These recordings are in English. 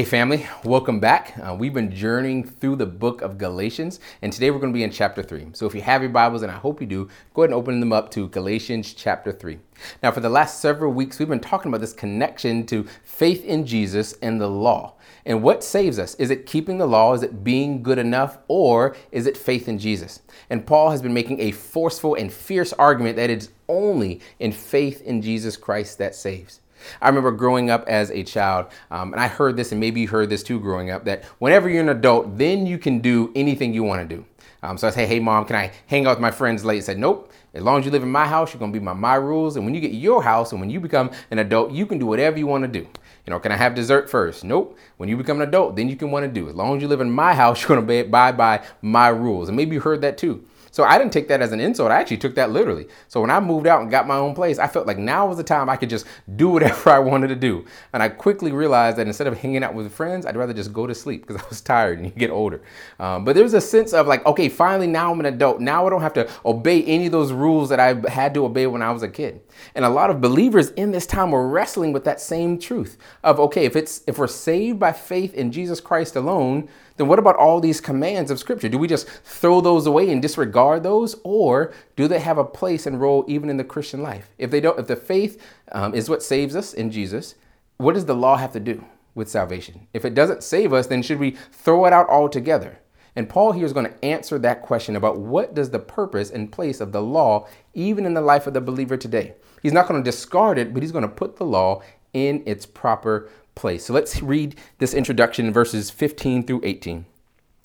Hey, family, welcome back. Uh, we've been journeying through the book of Galatians, and today we're going to be in chapter 3. So, if you have your Bibles, and I hope you do, go ahead and open them up to Galatians chapter 3. Now, for the last several weeks, we've been talking about this connection to faith in Jesus and the law. And what saves us? Is it keeping the law? Is it being good enough? Or is it faith in Jesus? And Paul has been making a forceful and fierce argument that it's only in faith in Jesus Christ that saves. I remember growing up as a child, um, and I heard this, and maybe you heard this too growing up, that whenever you're an adult, then you can do anything you want to do. Um, so I say, hey, mom, can I hang out with my friends late? I said, nope. As long as you live in my house, you're going to be by my rules. And when you get your house and when you become an adult, you can do whatever you want to do. You know, can I have dessert first? Nope. When you become an adult, then you can want to do. As long as you live in my house, you're going to abide by my rules. And maybe you heard that too. So I didn't take that as an insult. I actually took that literally. So when I moved out and got my own place, I felt like now was the time I could just do whatever I wanted to do. And I quickly realized that instead of hanging out with friends, I'd rather just go to sleep because I was tired and you get older. Um, but there was a sense of like, okay, finally now I'm an adult. Now I don't have to obey any of those rules that I had to obey when I was a kid. And a lot of believers in this time were wrestling with that same truth of okay, if it's if we're saved by faith in Jesus Christ alone, then what about all these commands of Scripture? Do we just throw those away and disregard those, or do they have a place and role even in the Christian life? If they don't, if the faith um, is what saves us in Jesus, what does the law have to do with salvation? If it doesn't save us, then should we throw it out altogether? And Paul here is going to answer that question about what does the purpose and place of the law even in the life of the believer today. He's not going to discard it, but he's going to put the law in its proper place. So let's read this introduction in verses 15 through 18.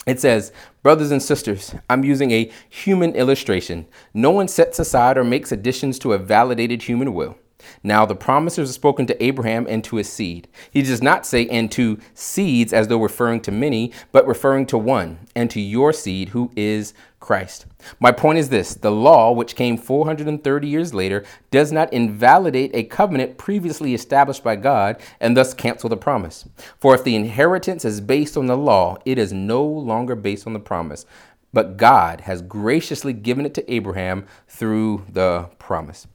It says, Brothers and sisters, I'm using a human illustration. No one sets aside or makes additions to a validated human will. Now, the promises are spoken to Abraham and to his seed. He does not say, and to seeds as though referring to many, but referring to one, and to your seed, who is Christ. My point is this the law, which came 430 years later, does not invalidate a covenant previously established by God and thus cancel the promise. For if the inheritance is based on the law, it is no longer based on the promise, but God has graciously given it to Abraham through the promise.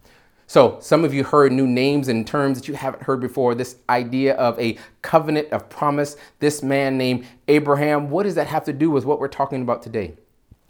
So, some of you heard new names and terms that you haven't heard before. This idea of a covenant of promise, this man named Abraham, what does that have to do with what we're talking about today?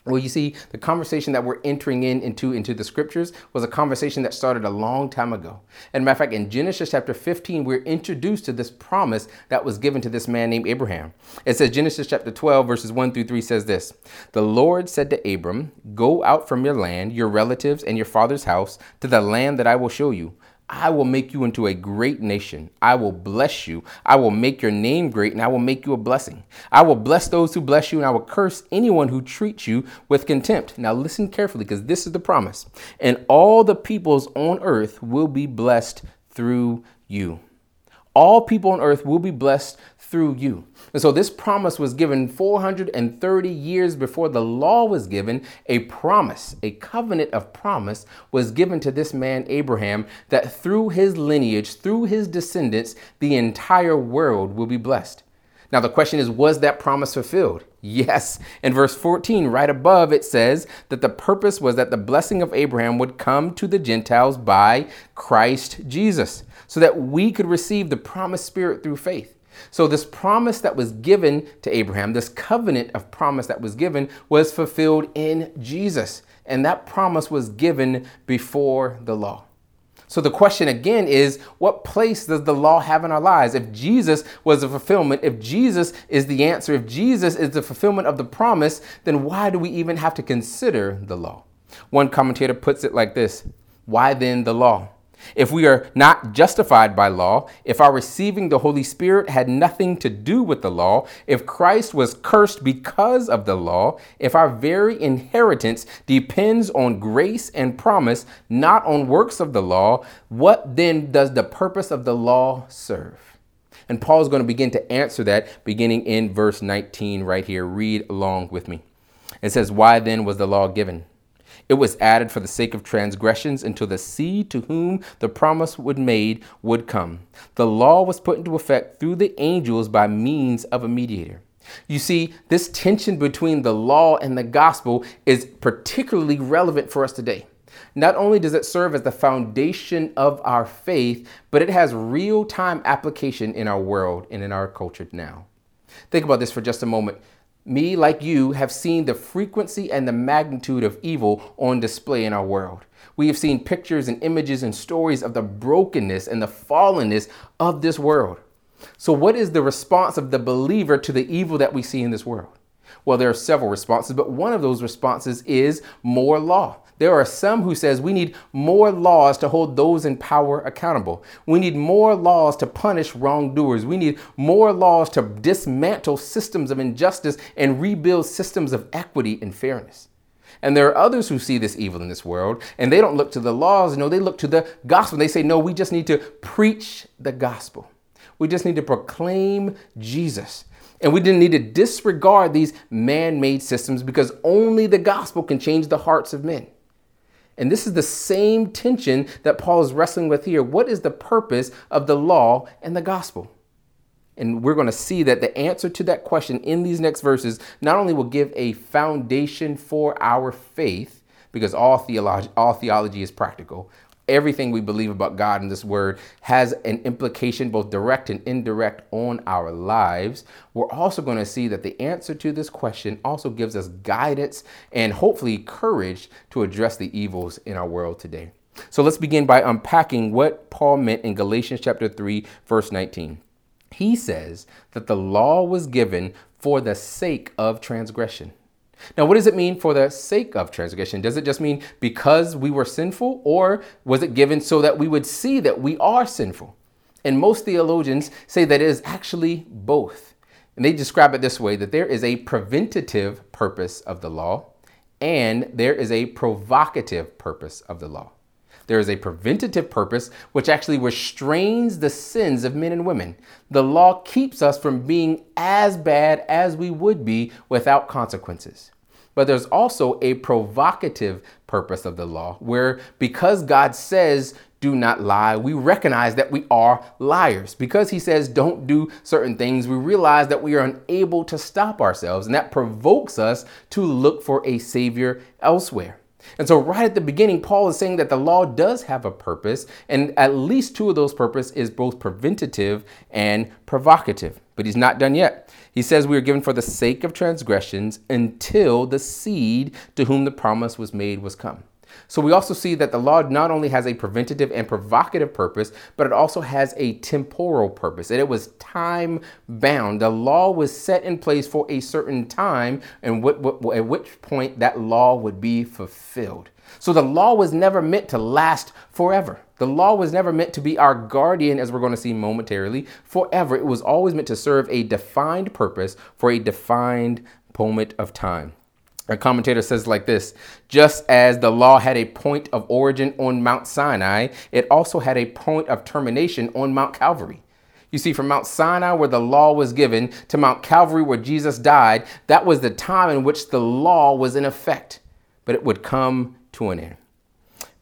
Well, you see, the conversation that we're entering in into, into the scriptures was a conversation that started a long time ago. And matter of fact, in Genesis chapter 15, we're introduced to this promise that was given to this man named Abraham. It says, Genesis chapter 12, verses 1 through 3 says this The Lord said to Abram, Go out from your land, your relatives, and your father's house to the land that I will show you. I will make you into a great nation. I will bless you. I will make your name great and I will make you a blessing. I will bless those who bless you and I will curse anyone who treats you with contempt. Now listen carefully because this is the promise. And all the peoples on earth will be blessed through you. All people on earth will be blessed through you. And so this promise was given 430 years before the law was given. A promise, a covenant of promise was given to this man Abraham that through his lineage, through his descendants, the entire world will be blessed. Now, the question is, was that promise fulfilled? Yes. In verse 14, right above, it says that the purpose was that the blessing of Abraham would come to the Gentiles by Christ Jesus, so that we could receive the promised Spirit through faith. So, this promise that was given to Abraham, this covenant of promise that was given, was fulfilled in Jesus. And that promise was given before the law. So the question again is what place does the law have in our lives? If Jesus was the fulfillment, if Jesus is the answer, if Jesus is the fulfillment of the promise, then why do we even have to consider the law? One commentator puts it like this Why then the law? If we are not justified by law, if our receiving the Holy Spirit had nothing to do with the law, if Christ was cursed because of the law, if our very inheritance depends on grace and promise, not on works of the law, what then does the purpose of the law serve? And Paul is going to begin to answer that beginning in verse 19 right here. Read along with me. It says, Why then was the law given? It was added for the sake of transgressions until the seed to whom the promise would made would come. The law was put into effect through the angels by means of a mediator. You see, this tension between the law and the gospel is particularly relevant for us today. not only does it serve as the foundation of our faith, but it has real time application in our world and in our culture now. Think about this for just a moment. Me, like you, have seen the frequency and the magnitude of evil on display in our world. We have seen pictures and images and stories of the brokenness and the fallenness of this world. So, what is the response of the believer to the evil that we see in this world? Well, there are several responses, but one of those responses is more law. There are some who says we need more laws to hold those in power accountable. We need more laws to punish wrongdoers. We need more laws to dismantle systems of injustice and rebuild systems of equity and fairness. And there are others who see this evil in this world and they don't look to the laws, no, they look to the gospel. They say, no, we just need to preach the gospel. We just need to proclaim Jesus. And we didn't need to disregard these man made systems because only the gospel can change the hearts of men. And this is the same tension that Paul is wrestling with here. What is the purpose of the law and the gospel? And we're going to see that the answer to that question in these next verses not only will give a foundation for our faith, because all theology, all theology is practical, everything we believe about God in this word has an implication, both direct and indirect, on our lives. We're also going to see that the answer to this question also gives us guidance and hopefully courage to address the evils in our world today. So let's begin by unpacking what Paul meant in Galatians chapter 3, verse 19. He says that the law was given for the sake of transgression. Now, what does it mean for the sake of transgression? Does it just mean because we were sinful, or was it given so that we would see that we are sinful? And most theologians say that it is actually both. And they describe it this way that there is a preventative purpose of the law, and there is a provocative purpose of the law. There is a preventative purpose which actually restrains the sins of men and women. The law keeps us from being as bad as we would be without consequences. But there's also a provocative purpose of the law where because God says, do not lie, we recognize that we are liars. Because he says, don't do certain things, we realize that we are unable to stop ourselves, and that provokes us to look for a Savior elsewhere. And so, right at the beginning, Paul is saying that the law does have a purpose, and at least two of those purposes is both preventative and provocative. But he's not done yet. He says we are given for the sake of transgressions until the seed to whom the promise was made was come. So we also see that the law not only has a preventative and provocative purpose, but it also has a temporal purpose. And it was time bound. The law was set in place for a certain time, and at which point that law would be fulfilled. So the law was never meant to last forever. The law was never meant to be our guardian, as we're going to see momentarily, forever. It was always meant to serve a defined purpose for a defined moment of time. A commentator says like this Just as the law had a point of origin on Mount Sinai, it also had a point of termination on Mount Calvary. You see, from Mount Sinai, where the law was given, to Mount Calvary, where Jesus died, that was the time in which the law was in effect, but it would come to an end.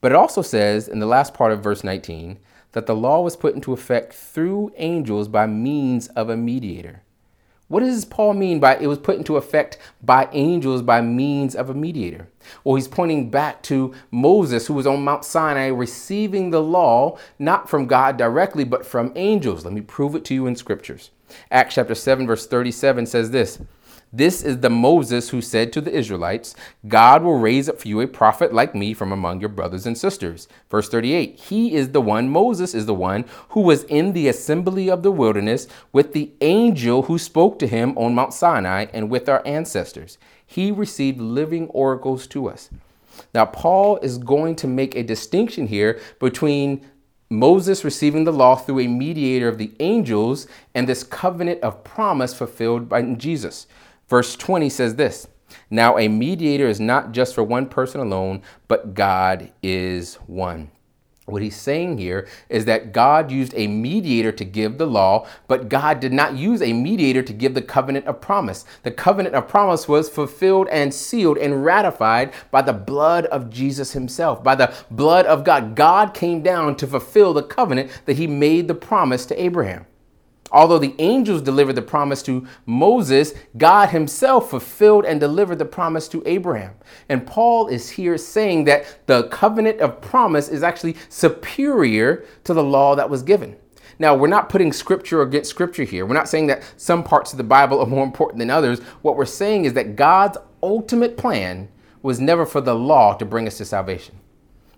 But it also says in the last part of verse 19 that the law was put into effect through angels by means of a mediator. What does Paul mean by it was put into effect by angels by means of a mediator? Well, he's pointing back to Moses, who was on Mount Sinai receiving the law, not from God directly, but from angels. Let me prove it to you in scriptures. Acts chapter 7, verse 37 says this this is the Moses who said to the Israelites, God will raise up for you a prophet like me from among your brothers and sisters. Verse 38 He is the one, Moses is the one, who was in the assembly of the wilderness with the angel who spoke to him on Mount Sinai and with our ancestors. He received living oracles to us. Now, Paul is going to make a distinction here between Moses receiving the law through a mediator of the angels and this covenant of promise fulfilled by Jesus. Verse 20 says this Now a mediator is not just for one person alone, but God is one. What he's saying here is that God used a mediator to give the law, but God did not use a mediator to give the covenant of promise. The covenant of promise was fulfilled and sealed and ratified by the blood of Jesus himself, by the blood of God. God came down to fulfill the covenant that he made the promise to Abraham. Although the angels delivered the promise to Moses, God himself fulfilled and delivered the promise to Abraham. And Paul is here saying that the covenant of promise is actually superior to the law that was given. Now, we're not putting scripture against scripture here. We're not saying that some parts of the Bible are more important than others. What we're saying is that God's ultimate plan was never for the law to bring us to salvation.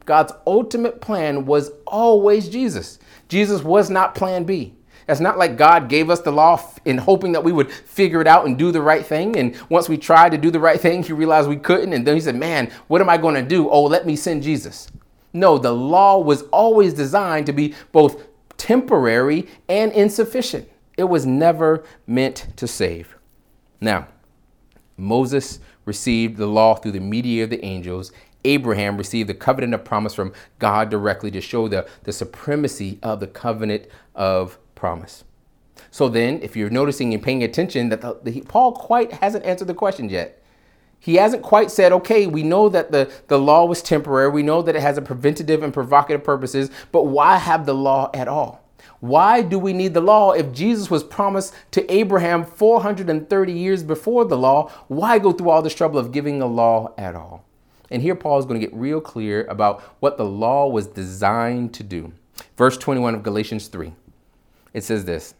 God's ultimate plan was always Jesus. Jesus was not plan B. It's not like God gave us the law in hoping that we would figure it out and do the right thing. And once we tried to do the right thing, he realized we couldn't. And then he said, Man, what am I going to do? Oh, let me send Jesus. No, the law was always designed to be both temporary and insufficient. It was never meant to save. Now, Moses received the law through the mediator of the angels. Abraham received the covenant of promise from God directly to show the, the supremacy of the covenant of promise. So then, if you're noticing and paying attention, that the, the, Paul quite hasn't answered the question yet. He hasn't quite said, okay, we know that the, the law was temporary. We know that it has a preventative and provocative purposes, but why have the law at all? Why do we need the law if Jesus was promised to Abraham 430 years before the law? Why go through all this trouble of giving a law at all? And here Paul is going to get real clear about what the law was designed to do. Verse 21 of Galatians 3 it says this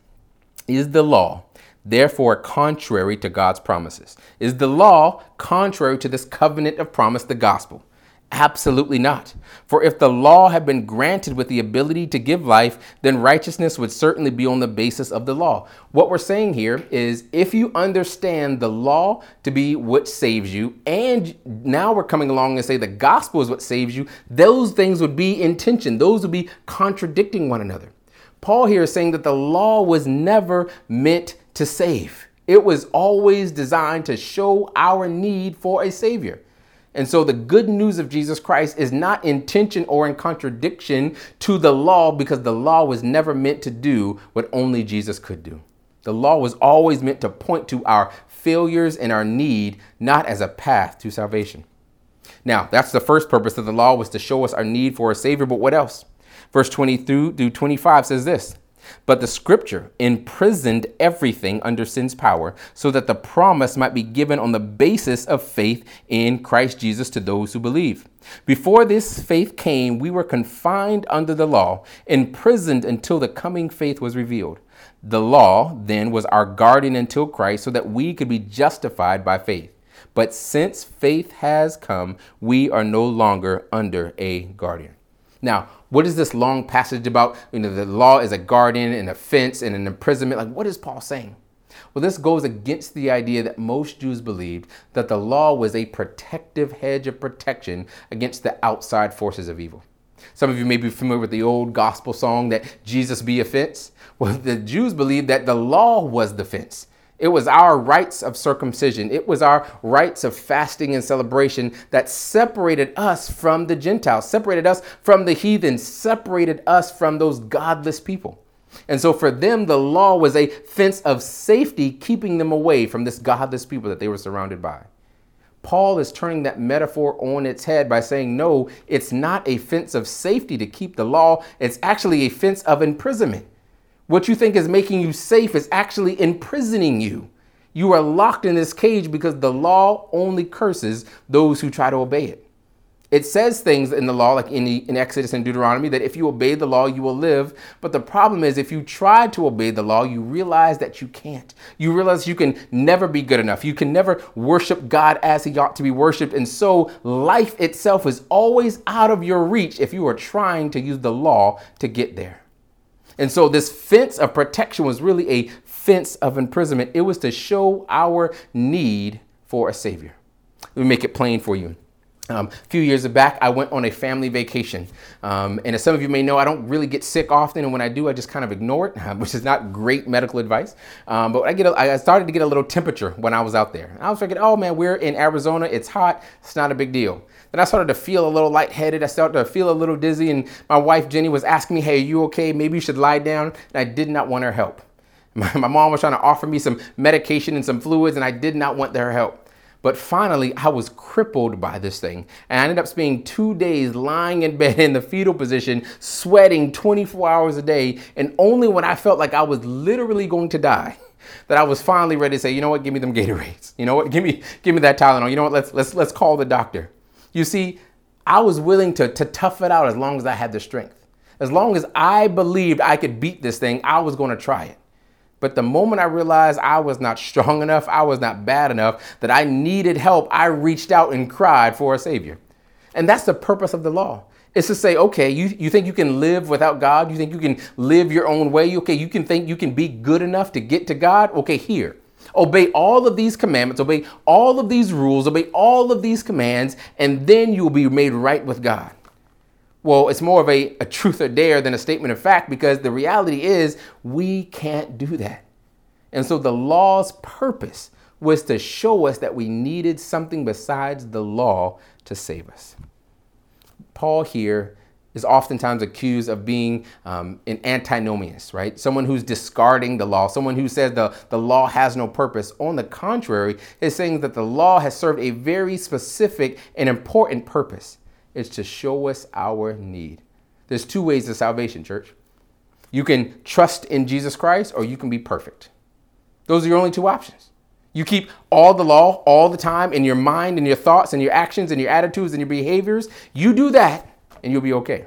Is the law therefore contrary to God's promises? Is the law contrary to this covenant of promise, the gospel? Absolutely not. For if the law had been granted with the ability to give life, then righteousness would certainly be on the basis of the law. What we're saying here is if you understand the law to be what saves you, and now we're coming along and say the gospel is what saves you, those things would be in tension. Those would be contradicting one another. Paul here is saying that the law was never meant to save. It was always designed to show our need for a Savior. And so the good news of Jesus Christ is not in tension or in contradiction to the law because the law was never meant to do what only Jesus could do. The law was always meant to point to our failures and our need, not as a path to salvation. Now, that's the first purpose of the law was to show us our need for a Savior, but what else? Verse 22 through 25 says this But the scripture imprisoned everything under sin's power, so that the promise might be given on the basis of faith in Christ Jesus to those who believe. Before this faith came, we were confined under the law, imprisoned until the coming faith was revealed. The law then was our guardian until Christ, so that we could be justified by faith. But since faith has come, we are no longer under a guardian. Now, what is this long passage about? You know, the law is a guardian and a fence and an imprisonment. Like, what is Paul saying? Well, this goes against the idea that most Jews believed that the law was a protective hedge of protection against the outside forces of evil. Some of you may be familiar with the old gospel song that Jesus be a fence. Well, the Jews believed that the law was the fence. It was our rites of circumcision. It was our rites of fasting and celebration that separated us from the Gentiles, separated us from the heathens, separated us from those godless people. And so for them, the law was a fence of safety, keeping them away from this godless people that they were surrounded by. Paul is turning that metaphor on its head by saying, no, it's not a fence of safety to keep the law. It's actually a fence of imprisonment. What you think is making you safe is actually imprisoning you. You are locked in this cage because the law only curses those who try to obey it. It says things in the law, like in, in Exodus and Deuteronomy, that if you obey the law, you will live. But the problem is, if you try to obey the law, you realize that you can't. You realize you can never be good enough. You can never worship God as He ought to be worshiped. And so life itself is always out of your reach if you are trying to use the law to get there. And so this fence of protection was really a fence of imprisonment. It was to show our need for a Savior. Let me make it plain for you. Um, a few years back, I went on a family vacation. Um, and as some of you may know, I don't really get sick often. And when I do, I just kind of ignore it, which is not great medical advice. Um, but I, get a, I started to get a little temperature when I was out there. I was thinking, oh man, we're in Arizona. It's hot. It's not a big deal. Then I started to feel a little lightheaded. I started to feel a little dizzy. And my wife, Jenny, was asking me, hey, you okay? Maybe you should lie down. And I did not want her help. My, my mom was trying to offer me some medication and some fluids, and I did not want their help. But finally, I was crippled by this thing. And I ended up spending two days lying in bed in the fetal position, sweating 24 hours a day. And only when I felt like I was literally going to die, that I was finally ready to say, you know what, give me them Gatorades. You know what, give me, give me that Tylenol. You know what, let's, let's, let's call the doctor. You see, I was willing to, to tough it out as long as I had the strength. As long as I believed I could beat this thing, I was going to try it. But the moment I realized I was not strong enough, I was not bad enough, that I needed help, I reached out and cried for a Savior. And that's the purpose of the law. It's to say, okay, you, you think you can live without God? You think you can live your own way? Okay, you can think you can be good enough to get to God? Okay, here. Obey all of these commandments, obey all of these rules, obey all of these commands, and then you will be made right with God. Well, it's more of a, a truth or dare than a statement of fact because the reality is we can't do that. And so the law's purpose was to show us that we needed something besides the law to save us. Paul here is oftentimes accused of being um, an antinomianist, right? Someone who's discarding the law, someone who says the, the law has no purpose. On the contrary, is saying that the law has served a very specific and important purpose. It's to show us our need. There's two ways to salvation, church. You can trust in Jesus Christ or you can be perfect. Those are your only two options. You keep all the law all the time in your mind and your thoughts and your actions and your attitudes and your behaviors. You do that and you'll be okay.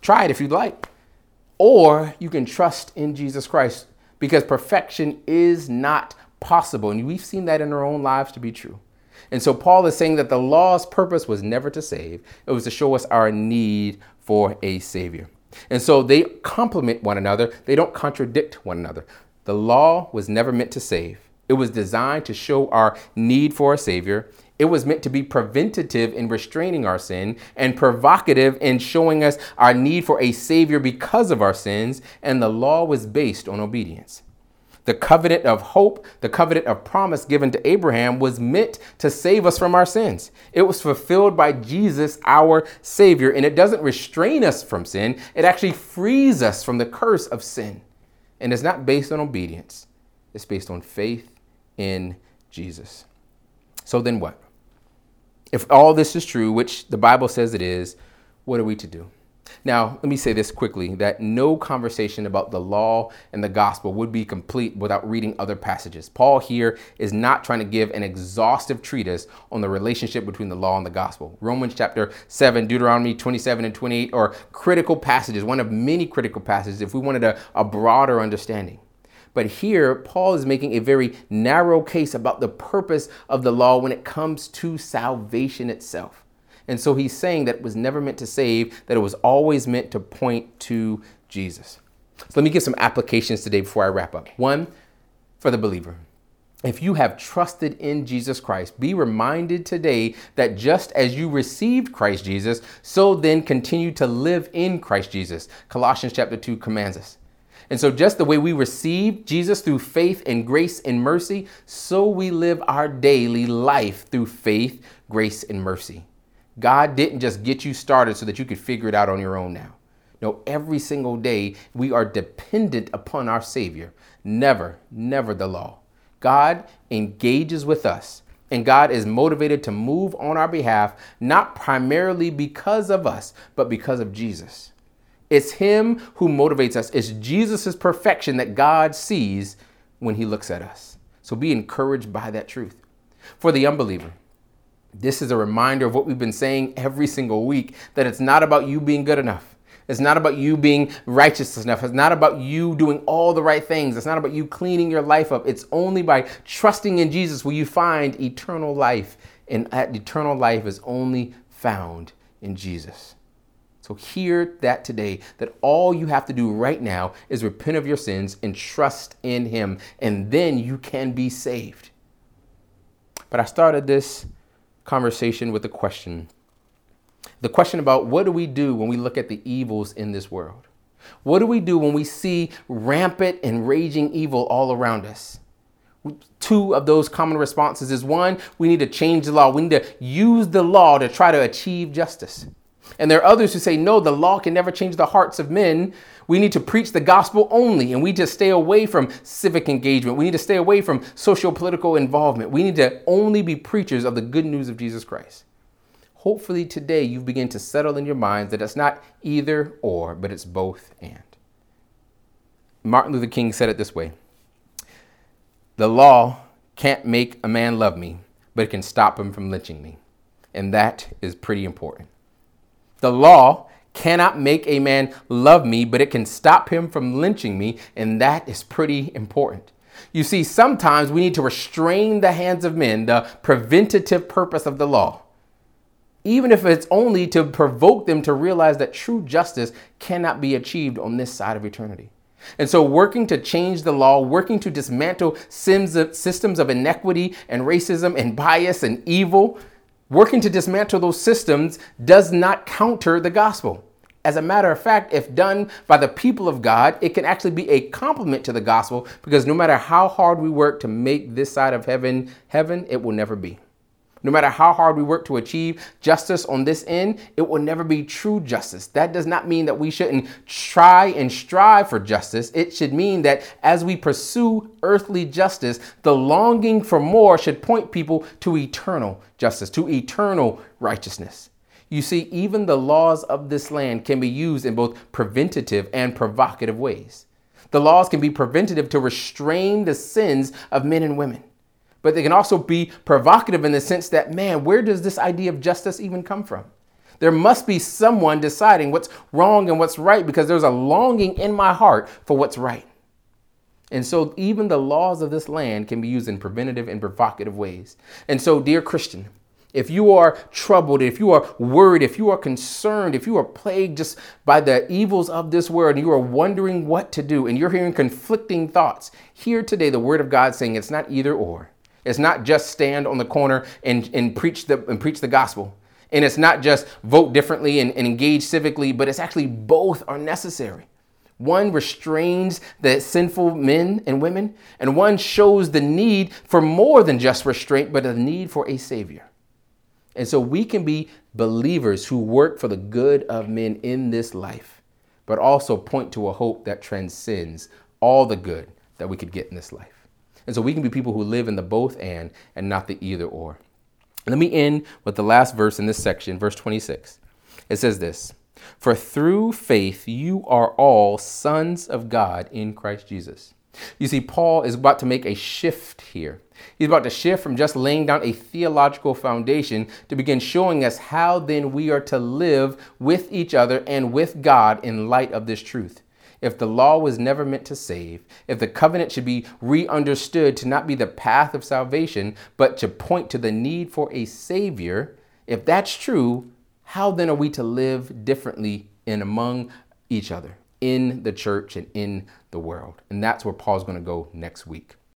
Try it if you'd like. Or you can trust in Jesus Christ because perfection is not possible. And we've seen that in our own lives to be true. And so Paul is saying that the law's purpose was never to save, it was to show us our need for a Savior. And so they complement one another, they don't contradict one another. The law was never meant to save, it was designed to show our need for a Savior. It was meant to be preventative in restraining our sin and provocative in showing us our need for a Savior because of our sins, and the law was based on obedience. The covenant of hope, the covenant of promise given to Abraham was meant to save us from our sins. It was fulfilled by Jesus, our Savior, and it doesn't restrain us from sin, it actually frees us from the curse of sin. And it's not based on obedience, it's based on faith in Jesus. So then what? If all this is true, which the Bible says it is, what are we to do? Now, let me say this quickly that no conversation about the law and the gospel would be complete without reading other passages. Paul here is not trying to give an exhaustive treatise on the relationship between the law and the gospel. Romans chapter 7, Deuteronomy 27 and 28 are critical passages, one of many critical passages if we wanted a, a broader understanding. But here, Paul is making a very narrow case about the purpose of the law when it comes to salvation itself. And so he's saying that it was never meant to save, that it was always meant to point to Jesus. So let me give some applications today before I wrap up. One, for the believer. If you have trusted in Jesus Christ, be reminded today that just as you received Christ Jesus, so then continue to live in Christ Jesus. Colossians chapter 2 commands us. And so, just the way we receive Jesus through faith and grace and mercy, so we live our daily life through faith, grace, and mercy. God didn't just get you started so that you could figure it out on your own now. No, every single day we are dependent upon our Savior, never, never the law. God engages with us, and God is motivated to move on our behalf, not primarily because of us, but because of Jesus. It's Him who motivates us. It's Jesus' perfection that God sees when He looks at us. So be encouraged by that truth. For the unbeliever, this is a reminder of what we've been saying every single week that it's not about you being good enough. It's not about you being righteous enough. It's not about you doing all the right things. It's not about you cleaning your life up. It's only by trusting in Jesus where you find eternal life. And that eternal life is only found in Jesus. So hear that today that all you have to do right now is repent of your sins and trust in Him, and then you can be saved. But I started this conversation with a question. The question about what do we do when we look at the evils in this world? What do we do when we see rampant and raging evil all around us? Two of those common responses is one, we need to change the law. We need to use the law to try to achieve justice. And there are others who say, no, the law can never change the hearts of men. We need to preach the gospel only, and we just stay away from civic engagement. We need to stay away from socio political involvement. We need to only be preachers of the good news of Jesus Christ. Hopefully, today you begin to settle in your minds that it's not either or, but it's both and. Martin Luther King said it this way The law can't make a man love me, but it can stop him from lynching me. And that is pretty important. The law cannot make a man love me, but it can stop him from lynching me, and that is pretty important. You see, sometimes we need to restrain the hands of men, the preventative purpose of the law, even if it's only to provoke them to realize that true justice cannot be achieved on this side of eternity. And so, working to change the law, working to dismantle systems of inequity and racism and bias and evil, Working to dismantle those systems does not counter the gospel. As a matter of fact, if done by the people of God, it can actually be a complement to the gospel because no matter how hard we work to make this side of heaven heaven, it will never be. No matter how hard we work to achieve justice on this end, it will never be true justice. That does not mean that we shouldn't try and strive for justice. It should mean that as we pursue earthly justice, the longing for more should point people to eternal justice, to eternal righteousness. You see, even the laws of this land can be used in both preventative and provocative ways. The laws can be preventative to restrain the sins of men and women but they can also be provocative in the sense that, man, where does this idea of justice even come from? There must be someone deciding what's wrong and what's right because there's a longing in my heart for what's right. And so, even the laws of this land can be used in preventative and provocative ways. And so, dear Christian, if you are troubled, if you are worried, if you are concerned, if you are plagued just by the evils of this world and you are wondering what to do and you're hearing conflicting thoughts, hear today the word of God saying it's not either or. It's not just stand on the corner and, and preach the and preach the gospel. And it's not just vote differently and, and engage civically, but it's actually both are necessary. One restrains the sinful men and women, and one shows the need for more than just restraint, but a need for a savior. And so we can be believers who work for the good of men in this life, but also point to a hope that transcends all the good that we could get in this life. And so we can be people who live in the both and and not the either or. Let me end with the last verse in this section, verse 26. It says this For through faith you are all sons of God in Christ Jesus. You see, Paul is about to make a shift here. He's about to shift from just laying down a theological foundation to begin showing us how then we are to live with each other and with God in light of this truth if the law was never meant to save, if the covenant should be re understood to not be the path of salvation, but to point to the need for a Savior, if that's true, how then are we to live differently in among each other, in the church and in the world? And that's where Paul's going to go next week.